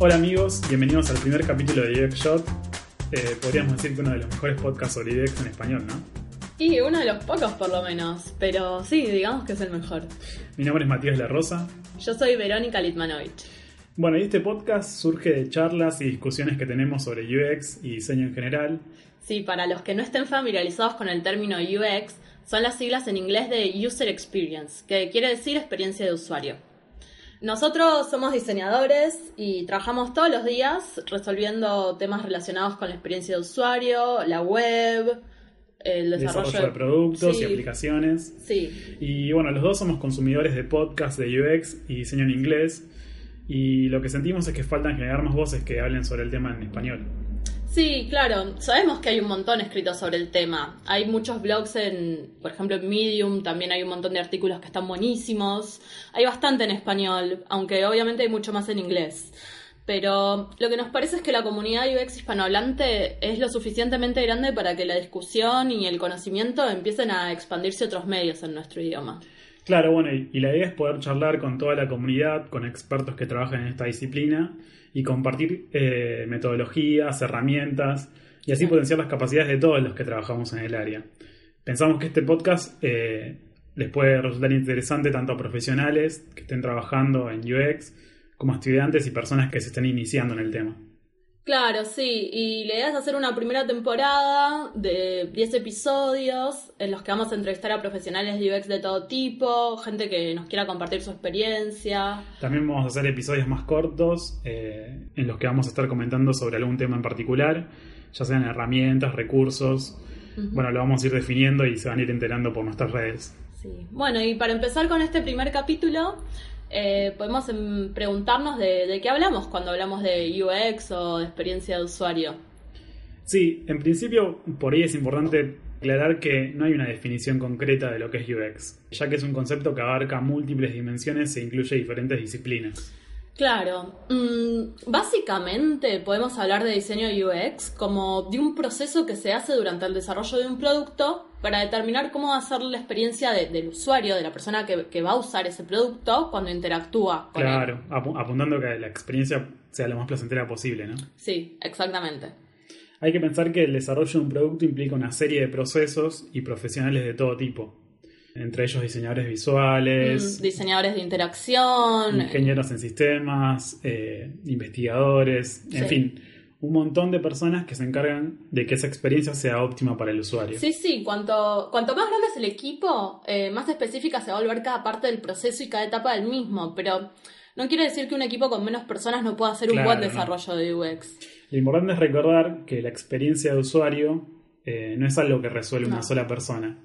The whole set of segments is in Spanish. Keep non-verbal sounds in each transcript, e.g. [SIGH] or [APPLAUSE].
Hola amigos, bienvenidos al primer capítulo de UX Shot. Eh, podríamos decir que uno de los mejores podcasts sobre UX en español, ¿no? Y uno de los pocos por lo menos, pero sí, digamos que es el mejor. Mi nombre es Matías La Rosa. Yo soy Verónica Litmanovich. Bueno, y este podcast surge de charlas y discusiones que tenemos sobre UX y diseño en general. Sí, para los que no estén familiarizados con el término UX, son las siglas en inglés de User Experience, que quiere decir experiencia de usuario. Nosotros somos diseñadores y trabajamos todos los días resolviendo temas relacionados con la experiencia de usuario, la web, el desarrollo, Desarrollo de productos Sí. y aplicaciones. Sí, Y bueno, los dos somos consumidores de podcasts de UX y diseño en inglés. Y lo que sentimos es que faltan generar más voces que hablen sobre el tema en español. Sí, claro. Sabemos que hay un montón escrito sobre el tema. Hay muchos blogs en, por ejemplo, en Medium, también hay un montón de artículos que están buenísimos. Hay bastante en español, aunque obviamente hay mucho más en inglés. Pero lo que nos parece es que la comunidad UX hispanohablante es lo suficientemente grande para que la discusión y el conocimiento empiecen a expandirse otros medios en nuestro idioma. Claro, bueno, y la idea es poder charlar con toda la comunidad, con expertos que trabajan en esta disciplina y compartir eh, metodologías, herramientas y así potenciar las capacidades de todos los que trabajamos en el área. Pensamos que este podcast eh, les puede resultar interesante tanto a profesionales que estén trabajando en UX como a estudiantes y personas que se estén iniciando en el tema. Claro, sí, y la idea es hacer una primera temporada de 10 episodios en los que vamos a entrevistar a profesionales de UX de todo tipo, gente que nos quiera compartir su experiencia. También vamos a hacer episodios más cortos eh, en los que vamos a estar comentando sobre algún tema en particular, ya sean herramientas, recursos. Bueno, lo vamos a ir definiendo y se van a ir enterando por nuestras redes. Sí. Bueno, y para empezar con este primer capítulo, eh, podemos em, preguntarnos de, de qué hablamos cuando hablamos de UX o de experiencia de usuario. Sí, en principio por ahí es importante aclarar que no hay una definición concreta de lo que es UX, ya que es un concepto que abarca múltiples dimensiones e incluye diferentes disciplinas. Claro, mm, básicamente podemos hablar de diseño UX como de un proceso que se hace durante el desarrollo de un producto para determinar cómo va a ser la experiencia de- del usuario, de la persona que, que va a usar ese producto cuando interactúa con él. Claro, apu- apuntando a que la experiencia sea lo más placentera posible, ¿no? Sí, exactamente. Hay que pensar que el desarrollo de un producto implica una serie de procesos y profesionales de todo tipo, entre ellos diseñadores visuales, Mm, diseñadores de interacción, ingenieros en sistemas, eh, investigadores, en fin, un montón de personas que se encargan de que esa experiencia sea óptima para el usuario. Sí, sí, cuanto, cuanto más grande es el equipo, eh, más específica se va a volver cada parte del proceso y cada etapa del mismo, pero no quiere decir que un equipo con menos personas no pueda hacer un buen no. desarrollo de UX. Lo importante es recordar que la experiencia de usuario eh, no es algo que resuelve una sola persona.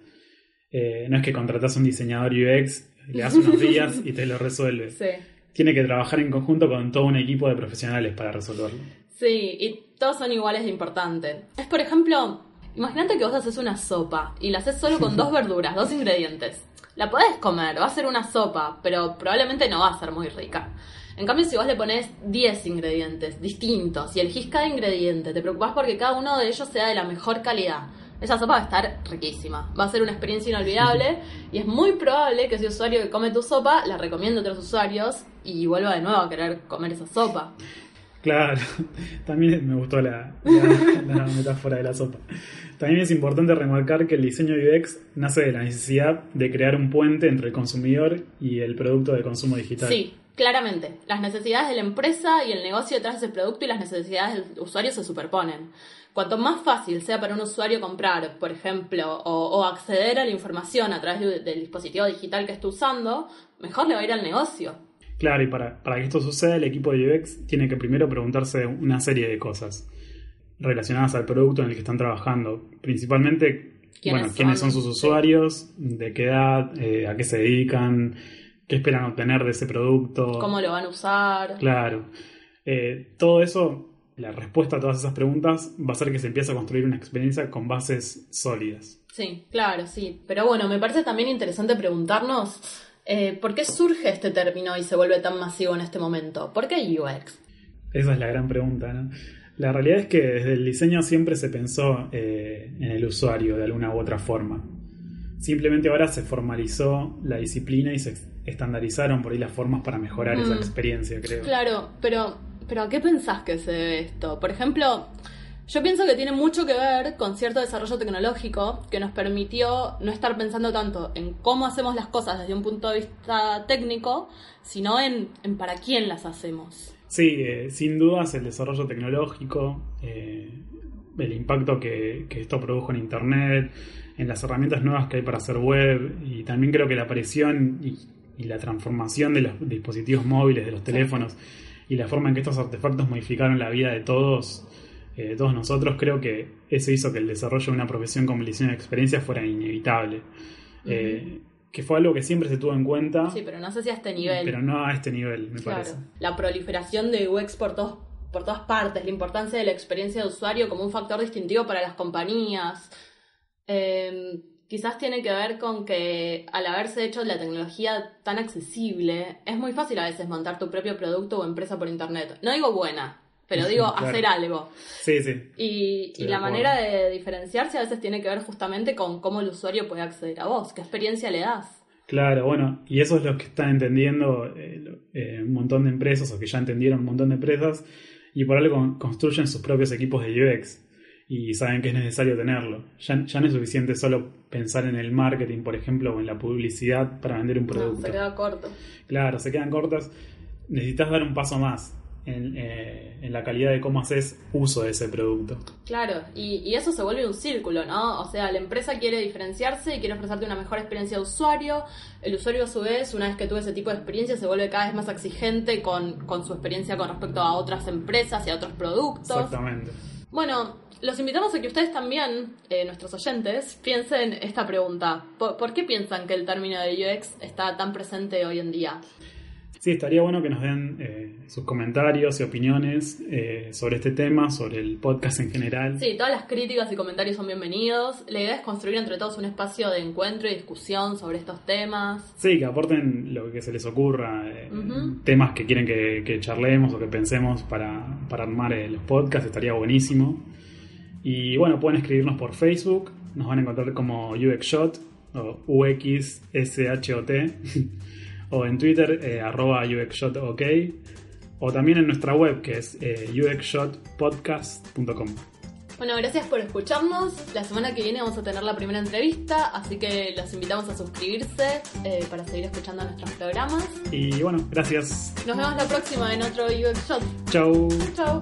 Eh, no es que contratas a un diseñador UX, le das unos días y te lo resuelve. Sí. Tiene que trabajar en conjunto con todo un equipo de profesionales para resolverlo. Sí, y todos son iguales de importantes. Es, por ejemplo, imagínate que vos haces una sopa y la haces solo con [LAUGHS] dos verduras, dos ingredientes. La podés comer, va a ser una sopa, pero probablemente no va a ser muy rica. En cambio, si vos le pones 10 ingredientes distintos y elegís cada ingrediente, te preocupás porque cada uno de ellos sea de la mejor calidad. Esa sopa va a estar riquísima, va a ser una experiencia inolvidable y es muy probable que ese usuario que come tu sopa la recomiende a otros usuarios y vuelva de nuevo a querer comer esa sopa. Claro, [LAUGHS] también me gustó la, metáfora de la sopa. También es importante remarcar que el diseño UX nace de la necesidad de crear un puente entre el consumidor y el producto de consumo digital. Sí, claramente. Las necesidades de la empresa y el negocio detrás de ese producto y las necesidades del usuario se superponen. Cuanto más fácil sea para un usuario comprar, por ejemplo, o, acceder a la información a través de- del dispositivo digital que esté usando, mejor le va a ir al negocio. Claro, y para, para que esto suceda, el equipo de UX tiene que primero preguntarse una serie de cosas relacionadas al producto en el que están trabajando. Principalmente, ¿Quiénes bueno, quiénes son son? sus usuarios, de qué edad, eh, a qué se dedican, qué esperan obtener de ese producto. ¿Cómo lo van a usar? Claro. Eh, todo eso, la respuesta a todas esas preguntas va a ser que se empiece a construir una experiencia con bases sólidas. Sí, claro, sí. Pero bueno, me parece también interesante preguntarnos eh, por qué surge este término y se vuelve tan masivo en este momento. ¿Por qué UX? Esa es la gran pregunta, ¿no? La realidad es que desde el diseño siempre se pensó eh, en el usuario de alguna u otra forma. Simplemente ahora se formalizó la disciplina y se estandarizaron por ahí las formas para mejorar esa Mm. experiencia, creo. Claro, pero, pero ¿a qué pensás que se debe esto? Por ejemplo, yo pienso que tiene mucho que ver con cierto desarrollo tecnológico que nos permitió no estar pensando tanto en cómo hacemos las cosas desde un punto de vista técnico, sino en, en para quién las hacemos. Sí, eh, sin dudas el desarrollo tecnológico, eh, el impacto que, que esto produjo en Internet, en las herramientas nuevas que hay para hacer web y también creo que la aparición y, y la transformación de los dispositivos móviles, de los teléfonos y la forma en que estos artefactos modificaron la vida de todos, eh, de todos nosotros, creo que eso hizo que el desarrollo de una profesión como el diseño de experiencia fuera inevitable. Eh, que fue algo que siempre se tuvo en cuenta, Sí, pero no sé si a este nivel. pero no a este nivel, me Claro, parece. la proliferación de UX por, todos por todas partes, la importancia de la experiencia de usuario como un factor distintivo para las compañías. Eh, quizás tiene que ver con que al haberse hecho la tecnología tan accesible, es muy fácil a veces montar tu propio producto o empresa por internet. No digo buena, pero digo Claro. hacer algo. Sí, sí. Y, y la manera de diferenciarse a veces tiene que ver justamente con cómo el usuario puede acceder a vos, qué experiencia le das. Claro, bueno, y eso es lo que están entendiendo eh, eh, un montón de empresas, o que ya entendieron un montón de empresas, y por algo con- construyen sus propios equipos de UX y saben que es necesario tenerlo. Ya, ya no es suficiente solo pensar en el marketing, por ejemplo, o en la publicidad para vender un No, producto. se queda corto. Claro, se quedan cortas. Necesitas dar un paso más en, eh, en la calidad de cómo haces uso de ese producto. Claro, y, y eso se vuelve un círculo, ¿no? O sea, la empresa quiere diferenciarse y quiere ofrecerte una mejor experiencia de usuario. El usuario, a su vez, una vez que tuvo ese tipo de experiencia, se vuelve cada vez más exigente con, con su experiencia con respecto a otras empresas y a otros productos. Exactamente. Bueno, los invitamos a que ustedes también, eh, nuestros oyentes, piensen esta pregunta. ¿Por, por qué piensan que el término de UX está tan presente hoy en día? Sí, estaría bueno que nos den eh, sus comentarios y opiniones eh, sobre este tema, sobre el podcast en general. Sí, todas las críticas y comentarios son bienvenidos. La idea es construir entre todos un espacio de encuentro y discusión sobre estos temas. Sí, que aporten lo que se les ocurra, eh, temas que quieren que, que charlemos o que pensemos para, para armar los podcasts, estaría buenísimo. Y bueno, pueden escribirnos por Facebook, nos van a encontrar como UXShot o UXSHOT, [LAUGHS] o en Twitter, eh, arroba UXShotOK, o también en nuestra web que es eh, uxshotpodcast.com. Bueno, gracias por escucharnos. La semana que viene vamos a tener la primera entrevista, así que los invitamos a suscribirse eh, para seguir escuchando nuestros programas. Y bueno, gracias. Nos vemos la próxima en otro UX Shot. Chau. Chao.